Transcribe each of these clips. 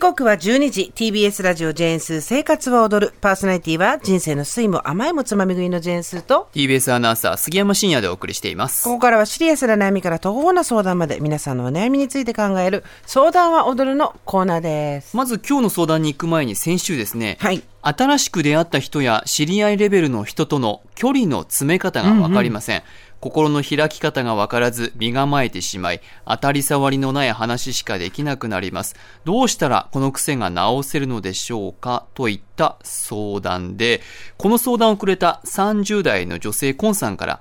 刻は12時 TBS ラジオジェーンスー生活は踊る。パーソナリティは人生の酸いも甘いもつまみ食いのジェーンスーと TBS アナウンサー杉山真也でお送りしています。ここからはシリアスな悩みから途方な相談まで皆さんのお悩みについて考える相談は踊るのコーナーです。まず今日の相談に行く前に先週ですね、はい。新しく出会った人や知り合いレベルの人との距離の詰め方が分かりません、心の開き方が分からず身構えてしまい当たり障りのない話しかできなくなります。どうしたらこの癖が直せるのでしょうか？といった相談でこの相談をくれた30代の女性コンさんから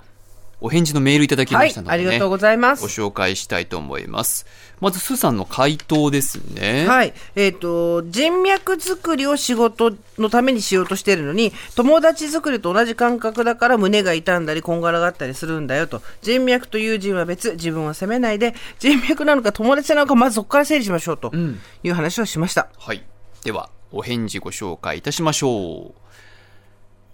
お返事のメールいただきましたので、ねはいありがとうございますご紹介したいと思いますまずスーさんの回答ですねはい。えっ、と、人脈作りを仕事のためにしようとしてるのに、友達作りと同じ感覚だから胸が痛んだり、こんがらがったりするんだよと。人脈と友人は別、自分を責めないで、人脈なのか友達なのか、まずそこから整理しましょうという話をしました。はい。では、お返事ご紹介いたしましょう。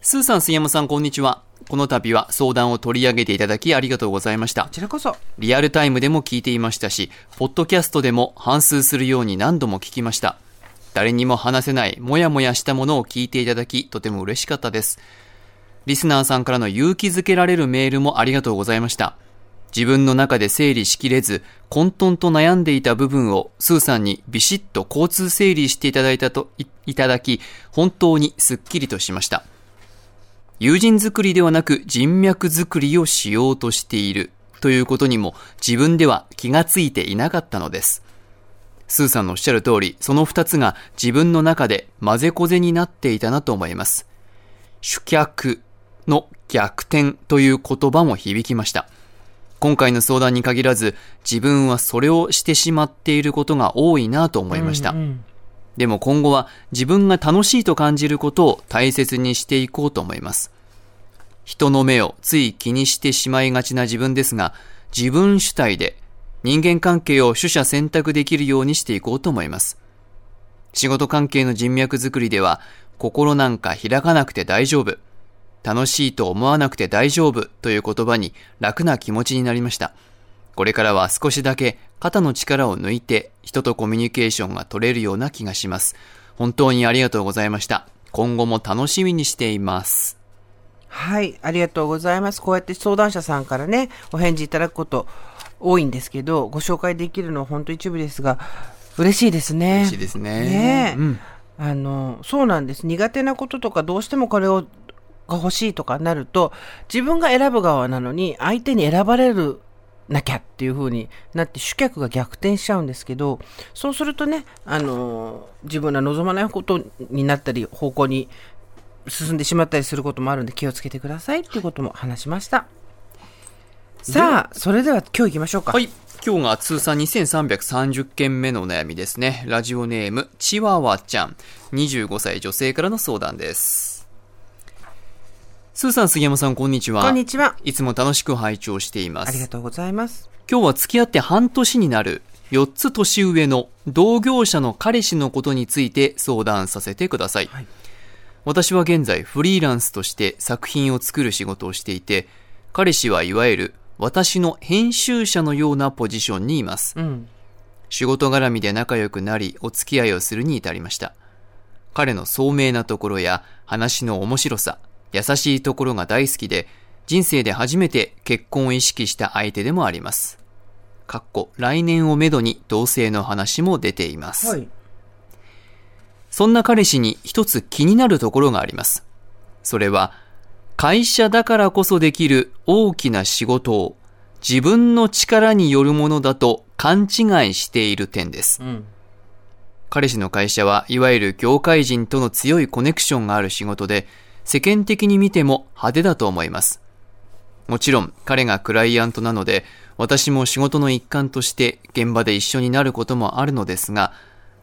スーさん、杉山さん、こんにちは。この度は相談を取り上げていただきありがとうございましたこ。ちらこそ。リアルタイムでも聞いていましたし、ポッドキャストでも反数するように何度も聞きました。誰にも話せない、もやもやしたものを聞いていただき、とても嬉しかったです。リスナーさんからの勇気づけられるメールもありがとうございました。自分の中で整理しきれず、混沌と悩んでいた部分を、スーさんにビシッと交通整理していただいたと、いいただき、本当にすっきりとしました。友人作りではなく人脈作りをしようとしているということにも自分では気がついていなかったのです。スーさんのおっしゃる通り、その二つが自分の中で混ぜこぜになっていたなと思います。主客の逆転という言葉も響きました。今回の相談に限らず、自分はそれをしてしまっていることが多いなと思いました。でも今後は自分が楽しいと感じることを大切にしていこうと思います。人の目をつい気にしてしまいがちな自分ですが、自分主体で人間関係を取捨選択できるようにしていこうと思います。仕事関係の人脈作りでは、心なんか開かなくて大丈夫。楽しいと思わなくて大丈夫という言葉に楽な気持ちになりました。これからは少しだけ肩の力を抜いて人とコミュニケーションが取れるような気がします。本当にありがとうございました。今後も楽しみにしています。はい、ありがとうございます。こうやって相談者さんからね、お返事いただくこと多いんですけど、ご紹介できるのは本当一部ですが、嬉しいですね。嬉しいですねねえうんあの、そうなんです。苦手なこととか、どうしてもこれを、が欲しいとかなると、自分が選ぶ側なのに、相手に選ばれるなきゃっていう風になって主客が逆転しちゃうんですけど、そうするとね、あの、自分が望まないことになったり、方向に進んでしまったりすることもあるんで気をつけてくださいっていうことも話しました。さあ、それでは今日行きましょうか。はい。今日が通算2330件目のお悩みですね。ラジオネーム、チワワちゃん。25歳女性からの相談です。スーさん、杉山さん、こんにちは。こんにちは。いつも楽しく拝聴しています。ありがとうございます。今日は付き合って半年になる4つ年上の同業者の彼氏のことについて相談させてください。はい私は現在フリーランスとして作品を作る仕事をしていて、彼氏はいわゆる私の編集者のようなポジションにいます。うん。仕事絡みで仲良くなり、お付き合いをするに至りました。彼の聡明なところや話の面白さ、優しいところが大好きで、人生で初めて結婚を意識した相手でもあります。かっこ来年をめどに同性の話も出ています。はい。そんな彼氏に一つ気になるところがあります。それは、会社だからこそできる大きな仕事を自分の力によるものだと勘違いしている点です。うん。彼氏の会社はいわゆる業界人との強いコネクションがある仕事で、世間的に見ても派手だと思います。もちろん彼がクライアントなので、私も仕事の一環として現場で一緒になることもあるのですが、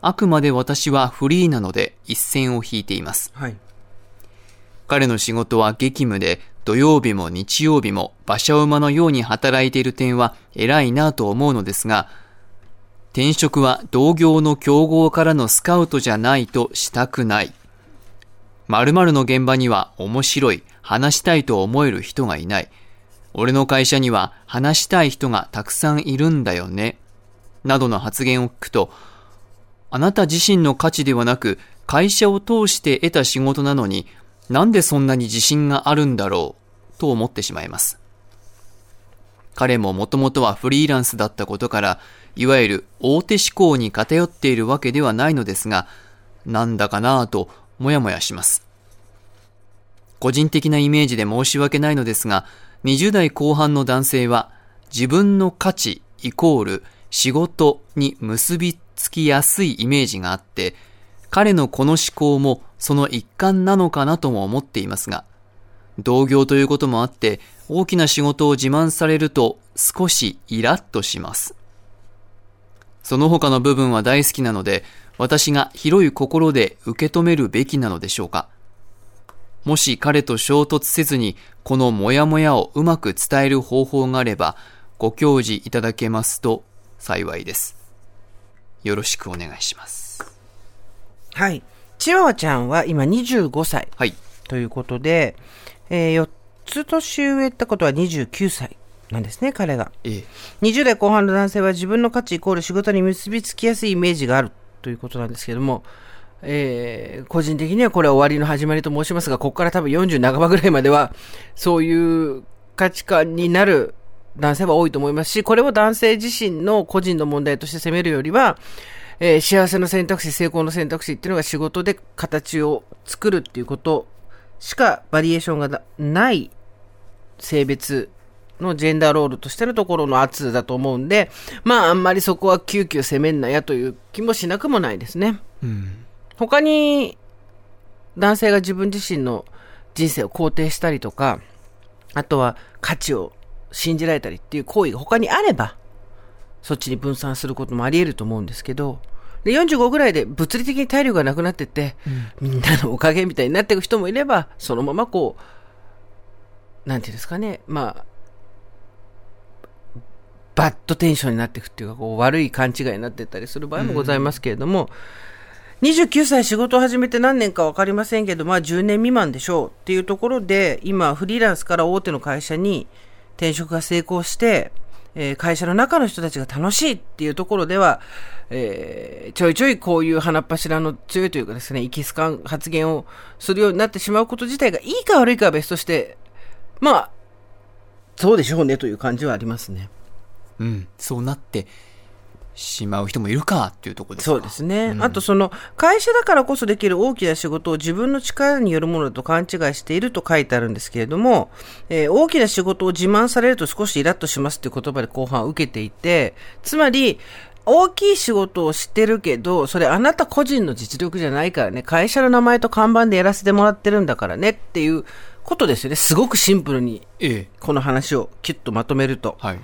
あくまで私はフリーなので一線を引いています。はい。彼の仕事は激務で土曜日も日曜日も馬車馬のように働いている点は偉いなと思うのですが、転職は同業の競合からのスカウトじゃないとしたくない。〇〇の現場には面白い、話したいと思える人がいない。俺の会社には話したい人がたくさんいるんだよね。などの発言を聞くと、あなた自身の価値ではなく、会社を通して得た仕事なのに、なんでそんなに自信があるんだろう、と思ってしまいます。彼ももともとはフリーランスだったことから、いわゆる大手志向に偏っているわけではないのですが、なんだかなぁともやもやします。個人的なイメージで申し訳ないのですが、20代後半の男性は自分の価値イコール仕事に結びつきやすいイメージがあって、彼のこの思考もその一環なのかなとも思っていますが、同業ということもあって大きな仕事を自慢されると少しイラッとします。その他の部分は大好きなので、私が広い心で受け止めるべきなのでしょうか。もし彼と衝突せずに、このモヤモヤをうまく伝える方法があれば、ご教示いただけますと幸いです。よろしくお願いします。はい。チワワちゃんは今25歳。はい。ということで、えー、4つ年上ってことは29歳なんですね、彼が。ええ、20代後半の男性は自分の価値イコール仕事に結びつきやすいイメージがあるということなんですけども、えー、個人的にはこれは終わりの始まりと申しますが、ここから多分40半ばぐらいまでは、そういう価値観になる男性は多いと思いますし、これを男性自身の個人の問題として責めるよりは、えー、幸せの選択肢、成功の選択肢っていうのが仕事で形を作るっていうことしかバリエーションがない性別のジェンダーロールとしてのところの圧だと思うんで、まああんまりそこは急遽責めんなやという気もしなくもないですね。うん、他に男性が自分自身の人生を肯定したりとか、あとは価値を信じられたりっていう行為が他にあれば、そっちに分散することもあり得ると思うんですけど、で、45ぐらいで物理的に体力がなくなってって、うん、みんなのおかげみたいになっていく人もいれば、そのままこう、なんていうんですかね、まあ、バッドテンションになっていくっていうか、こう、悪い勘違いになっていったりする場合もございますけれども、うん、29歳仕事を始めて何年か分かりませんけど、まあ10年未満でしょうっていうところで、今、フリーランスから大手の会社に転職が成功して、えー、会社の中の人たちが楽しいっていうところでは、えー、ちょいちょいこういう鼻っ柱の強いというかですね、いきすかん発言をするようになってしまうこと自体がいいか悪いかは別として、まあ、そうでしょうねという感じはありますね。うん、そうなってしまう人もいるかっていうところですそうですね、うん、あとその会社だからこそできる大きな仕事を自分の力によるものだと勘違いしていると書いてあるんですけれども、えー、大きな仕事を自慢されると少しイラッとしますっていう言葉で後半受けていてつまり大きい仕事をしてるけど、それあなた個人の実力じゃないからね、会社の名前と看板でやらせてもらってるんだからねっていうことですよね。すごくシンプルに、この話をキュッとまとめると。はい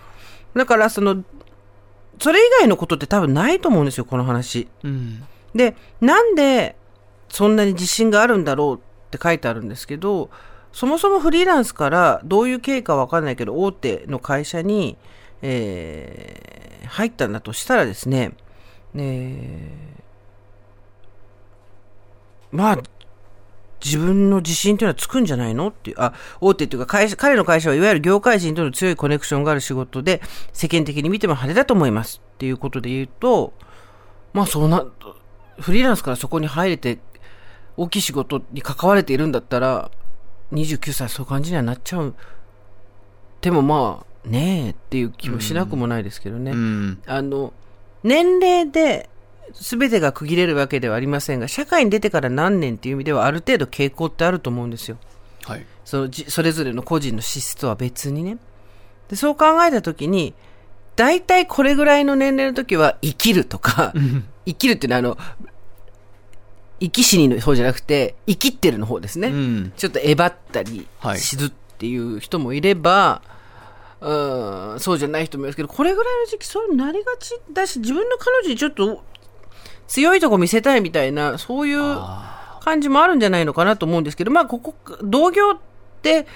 だからその、それ以外のことって多分ないと思うんですよ、この話。うん、で、なんでそんなに自信があるんだろうって書いてあるんですけど、そもそもフリーランスからどういう経緯かわかんないけど、大手の会社に、えー、入ったんだとしたらですね、えー、まあ、自分の自信というのはつくんじゃないの？っていう、あ、大手というか会社、彼の会社はいわゆる業界人との強いコネクションがある仕事で、世間的に見ても派手だと思いますっていうことで言うと、まあそうな、フリーランスからそこに入れて、大きい仕事に関われているんだったら、29歳そういう感じにはなっちゃう。でもまあ、ねえっていう気もしなくもないですけどね。うん、あの、年齢で全てが区切れるわけではありませんが、社会に出てから何年っていう意味では、ある程度傾向ってあると思うんですよ。はい。そのそれぞれの個人の資質とは別にね。で、そう考えたときに、大体これぐらいの年齢の時は生きるとか、生きるっていうのはあの、生き死にの方じゃなくて、生きってるの方ですね。うん、ちょっとえばったり、しずっていう人もいれば、うん、そうじゃない人もいますけど、これぐらいの時期そうなりがちだし、自分の彼女にちょっと強いとこ見せたいみたいな、そういう感じもあるんじゃないのかなと思うんですけど、まあ、ここ、同業って、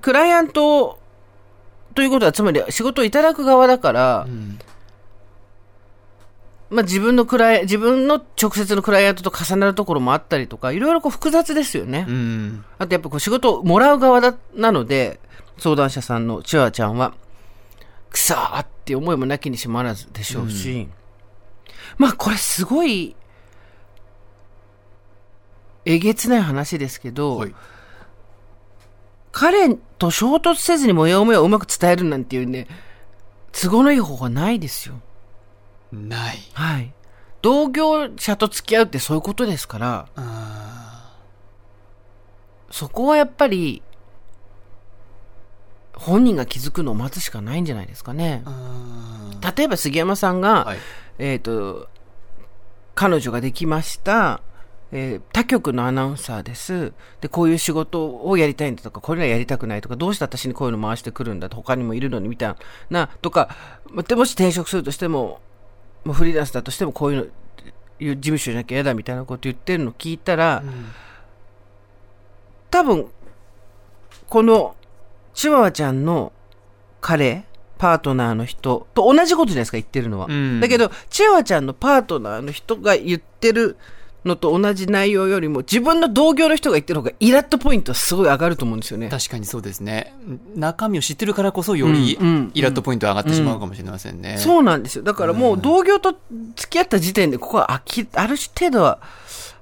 クライアントということは、つまり仕事をいただく側だから、うん、まあ自分のクライ、自分の直接のクライアントと重なるところもあったりとか、いろいろこう複雑ですよね。うん、あとやっぱこう仕事をもらう側だ、なので、相談者さんのチワちゃんは、くさーって思いもなきにしもあらずでしょうし、うんまあこれすごい、えげつない話ですけど、はい彼と衝突せずにモヤモヤをうまく伝えるなんていうね、都合のいい方法はないですよ。ない。はい。同業者と付き合うってそういうことですから、あそこはやっぱり、本人が気づくのを待つしかないんじゃないですかね例えば杉山さんが、ーはい。えっ、と、彼女ができました。えー他局のアナウンサーです。で、こういう仕事をやりたいんだとか、これはやりたくないとか、どうして私にこういうの回してくるんだと、他にもいるのにみたいな、とか、までもし転職するとしても、もうフリーランスだとしてもこういうの、いう事務所じゃなきゃ嫌だみたいなこと言ってるのを聞いたら、多分、この、チワワちゃんの彼、パートナーの人と同じことじゃないですか、言ってるのは。うんだけど、チワワちゃんのパートナーの人が言ってるのと同じ内容よりも、自分の同業の人が言ってる方がイラッとポイントはすごい上がると思うんですよね。確かにそうですね。中身を知ってるからこそよりイラッとポイント上がってしまうかもしれませんね。そうなんですよ。だからもう同業と付き合った時点で、ここはあきある程度は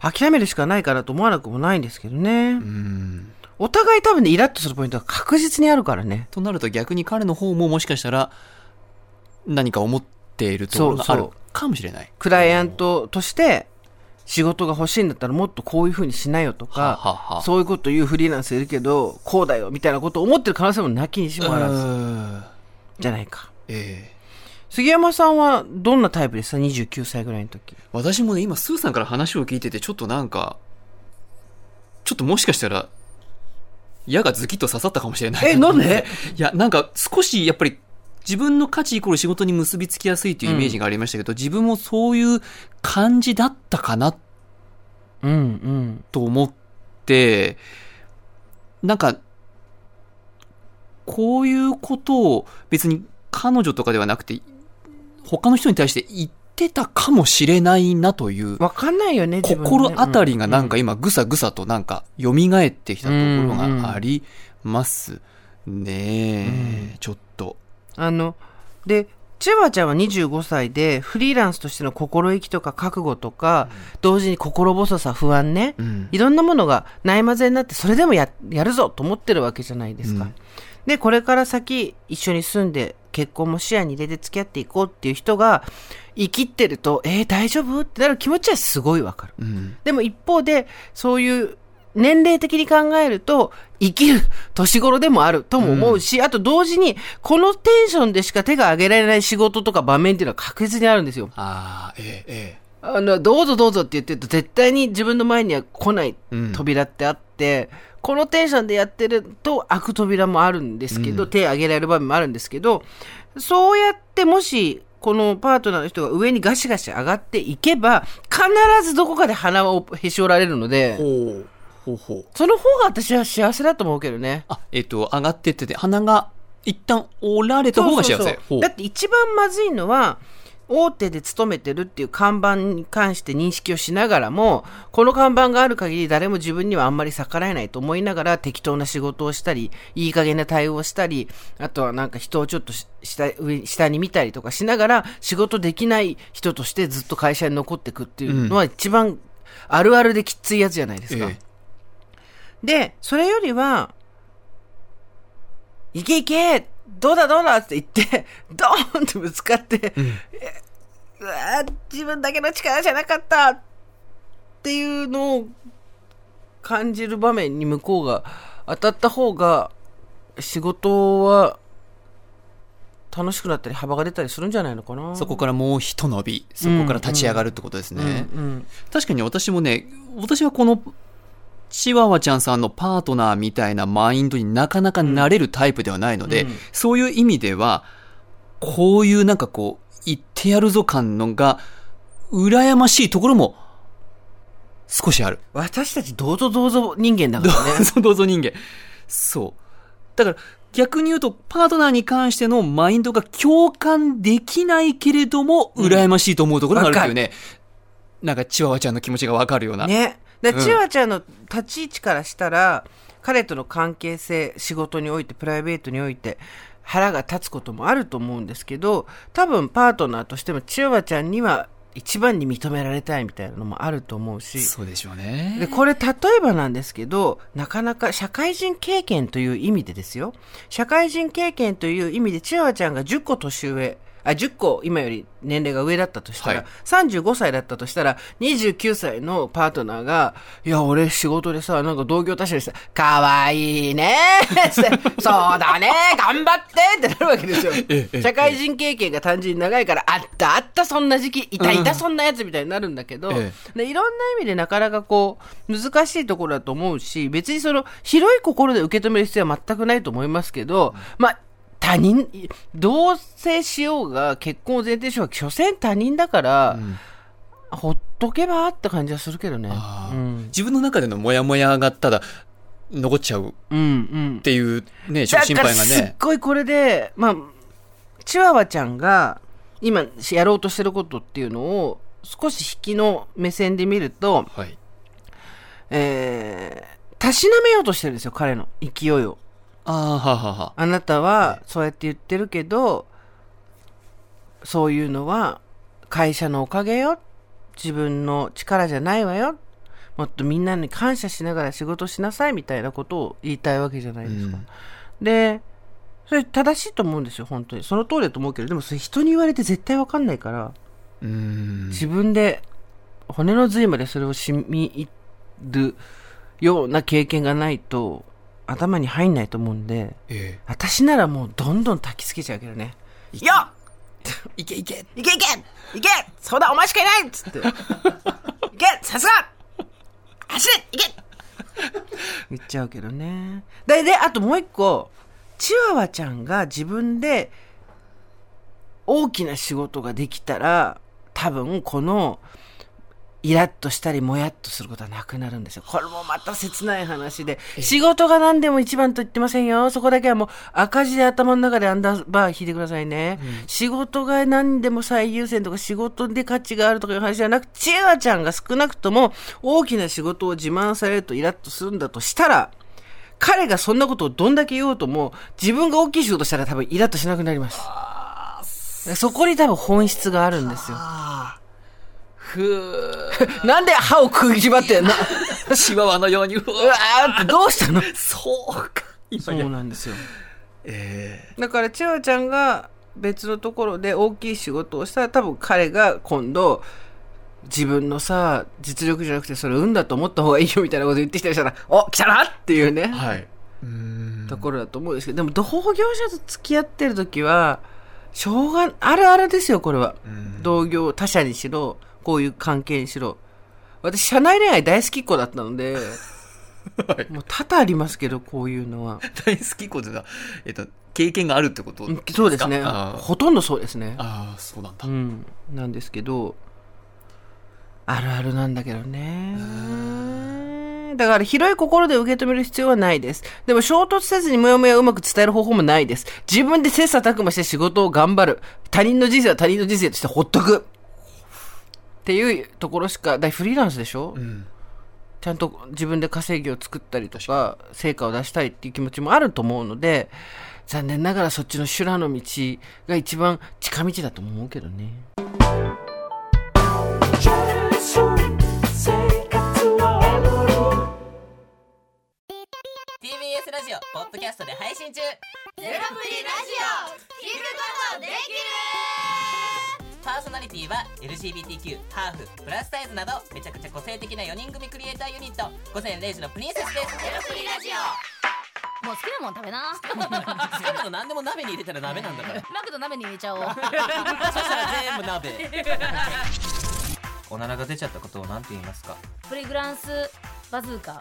諦めるしかないかなと思わなくもないんですけどね。うんお互い多分ね、イラッとするポイントは確実にあるからね。となると逆に彼の方ももしかしたら何か思っているところがあるかもしれない。クライアントとして仕事が欲しいんだったらもっとこういう風にしなよとか、はあはあはあそういうこと言うフリーランスいるけど、こうだよみたいなことを思ってる可能性もなきにしもあらずうんじゃないか。ええ杉山さんはどんなタイプですか ?29 歳ぐらいの時。私もね、今、スーさんから話を聞いてて、ちょっとなんか、ちょっともしかしたら、矢がズキッと刺さったかもしれない。えなんで？いや、なんか少しやっぱり、自分の価値イコール仕事に結びつきやすいというイメージがありましたけど、自分もそういう感じだったかなうんうん。と思って、なんか、こういうことを別に彼女とかではなくて、他の人に対して言ってたかもしれないなという、わかんないよね、心当たりがなんかう今ぐさぐさとなんか蘇ってきたところがありますね。ちょっと。あの、で、チワちゃんは25歳で、フリーランスとしての心意気とか覚悟とか、同時に心細さ、不安ね、うんいろんなものがないまぜになって、それでもややるぞと思ってるわけじゃないですか。うんで、これから先、一緒に住んで、結婚も視野に入れて付き合っていこうっていう人が、生きってると、えー、大丈夫？ってなる気持ちはすごいわかる。うんでも一方で、そういう年齢的に考えると、生きる年頃でもあるとも思うし、あと同時に、このテンションでしか手が挙げられない仕事とか場面っていうのは確実にあるんですよ。ああ、ええ、えあの、どうぞどうぞって言ってると、絶対に自分の前には来ないうん扉ってあって、このテンションでやってると開く扉もあるんですけど、手挙げられる場面もあるんですけど、そうやってもし、このパートナーの人が上にガシガシ上がっていけば、必ずどこかで鼻をへし折られるので、ほう。ほうほう。その方が私は幸せだと思うけどね。あ、えっ、と、上がってってて、鼻が一旦折られた方が幸せ。そうそうそうだって一番まずいのは、大手で勤めてるっていう看板に関して認識をしながらも、この看板がある限り誰も自分にはあんまり逆らえないと思いながら適当な仕事をしたり、いい加減な対応をしたり、あとはなんか人をちょっとし下上下に見たりとかしながら仕事できない人としてずっと会社に残っていくっていうのは一番あるあるできついやつじゃないですか。えで、それよりは、いけいけどうだどうだって言って、ドーンってぶつかって、えうんえうわー自分だけの力じゃなかったっていうのを感じる場面に向こうが当たった方が、仕事は楽しくなったり幅が出たりするんじゃないのかな。そこからもう一伸び、そこから立ち上がるってことですね。うんうん確かに私もね、私はこの、チワワちゃんさんのパートナーみたいなマインドになかなかなれるタイプではないので、うんそういう意味では、こういうなんかこう、言ってやるぞ感のが、羨ましいところも、少しある。私たちどうぞどうぞ人間だどからね。うぞどうぞ人間。そう。だから、逆に言うと、パートナーに関してのマインドが共感できないけれども、羨ましいと思うところがあるっていうね、なんかチワワちゃんの気持ちがわかるような。ね。で、うんチワちゃんの立ち位置からしたら、彼との関係性、仕事において、プライベートにおいて、腹が立つこともあると思うんですけど、多分パートナーとしても、チワちゃんには一番に認められたいみたいなのもあると思うし。そうでしょうね。で、これ例えばなんですけど、なかなか社会人経験という意味でですよ。社会人経験という意味で、チワワちゃんが10個年上、あ、10個今より年齢が上だったとしたら、はい。35歳だったとしたら、29歳のパートナーが、いや、俺仕事でさ、なんか同業他社にさ、かわいいねって そうだね頑張ってってなるわけですよ。ええ。社会人経験が単純に長いから、あったあったそんな時期、いたいたそんなやつみたいになるんだけど、え。でいろんな意味でなかなかこう難しいところだと思うし別にその広い心で受け止める必要は全くないと思いますけど、まあ他人同棲しようが結婚を前提しようが所詮他人だから、ほっとけばって感じはするけどね。うん自分の中でのモヤモヤがただ残っちゃうっうんうんていうね、ちょっと心配がだからすっね。ごいこれで、まあ、チワワちゃんが今やろうとしてることっていうのを少し引きの目線で見ると、はい。えー、たしなめようとしてるんですよ、彼の勢いを。ああ、はあはあはあ。あなたはそうやって言ってるけど、そういうのは会社のおかげよ。自分の力じゃないわよ。もっとみんなに感謝しながら仕事しなさいみたいなことを言いたいわけじゃないですか。うんで、それ正しいと思うんですよ、本当に。その通りだと思うけど、でもそれ人に言われて絶対わかんないから、うーん。自分で骨の髄までそれを染み入るような経験がないと頭に入んないと思うんで、え私ならもうどんどん焚きつけちゃうけどね。えよっ！い けいけ！いけいけ！いけ！そうだお前しかいないっつって。いけ！さすが！走れ！いけ！言っちゃうけどね。で、で、あともう一個、チワワちゃんが自分で大きな仕事ができたら、多分この、イラッとしたりもやっとすることはなくなるんですよ。これもまた切ない話で。仕事が何でも一番と言ってませんよ。そこだけはもう赤字で頭の中でアンダーバー引いてくださいね。仕事が何でも最優先とか仕事で価値があるとかいう話じゃなく、チワちゃんが少なくとも大きな仕事を自慢されるとイラッとするんだとしたら、彼がそんなことをどんだけ言おうとも、自分が大きい仕事したら多分イラッとしなくなります。そこに多分本質があるんですよ。ふー。なんで歯を食いしばってんの？シワワのように、ううわーってどうしたの？そうか。そうなんですよ。えだから、千代ちゃんが別のところで大きい仕事をしたら、多分彼が今度、自分のさ、実力じゃなくてそれ運だと思った方がいいよみたいなこと言ってきたりしたら、お来たなっていうね、えはい。ところだと思うんですけど、でも同業者と付き合ってる時は、しょうが、あるあるですよ、これは。うん同業、他社にしろ、こういう関係にしろ。私、社内恋愛大好きっ子だったので、は いもう多々ありますけど、こういうのは。大好きことだ。えっと、経験があるってことうんそうですね。ほとんどそうですね。あー、そうなんだう。ん。なんですけど、あるあるなんだけどね。だから広い心で受け止める必要はないです。でも衝突せずにもやもやをうまく伝える方法もないです。自分で切磋琢磨して仕事を頑張る。他人の人生は他人の人生としてほっとく。っていうところしか、だフリーランスでしょ、うん。ちゃんと自分で稼ぎを作ったりとか、成果を出したいっていう気持ちもあると思うので、残念ながらそっちの修羅の道が一番近道だと思うけどね。ポッドキャストで配信中。ゼロプリラジオ。聞くことできる。パーソナリティは LGBTQ ハーフプラスサイズなどめちゃくちゃ個性的な4人組クリエイターユニット。午前0時のプリンセスです。ゼロプリラジオ。もう好きなもん食べな。好きなの何でも鍋に入れたら鍋なんだから。マクド鍋に入れちゃおう。そしたら全部鍋。おならが出ちゃったことを何て言いますか？プリグランスバズーカ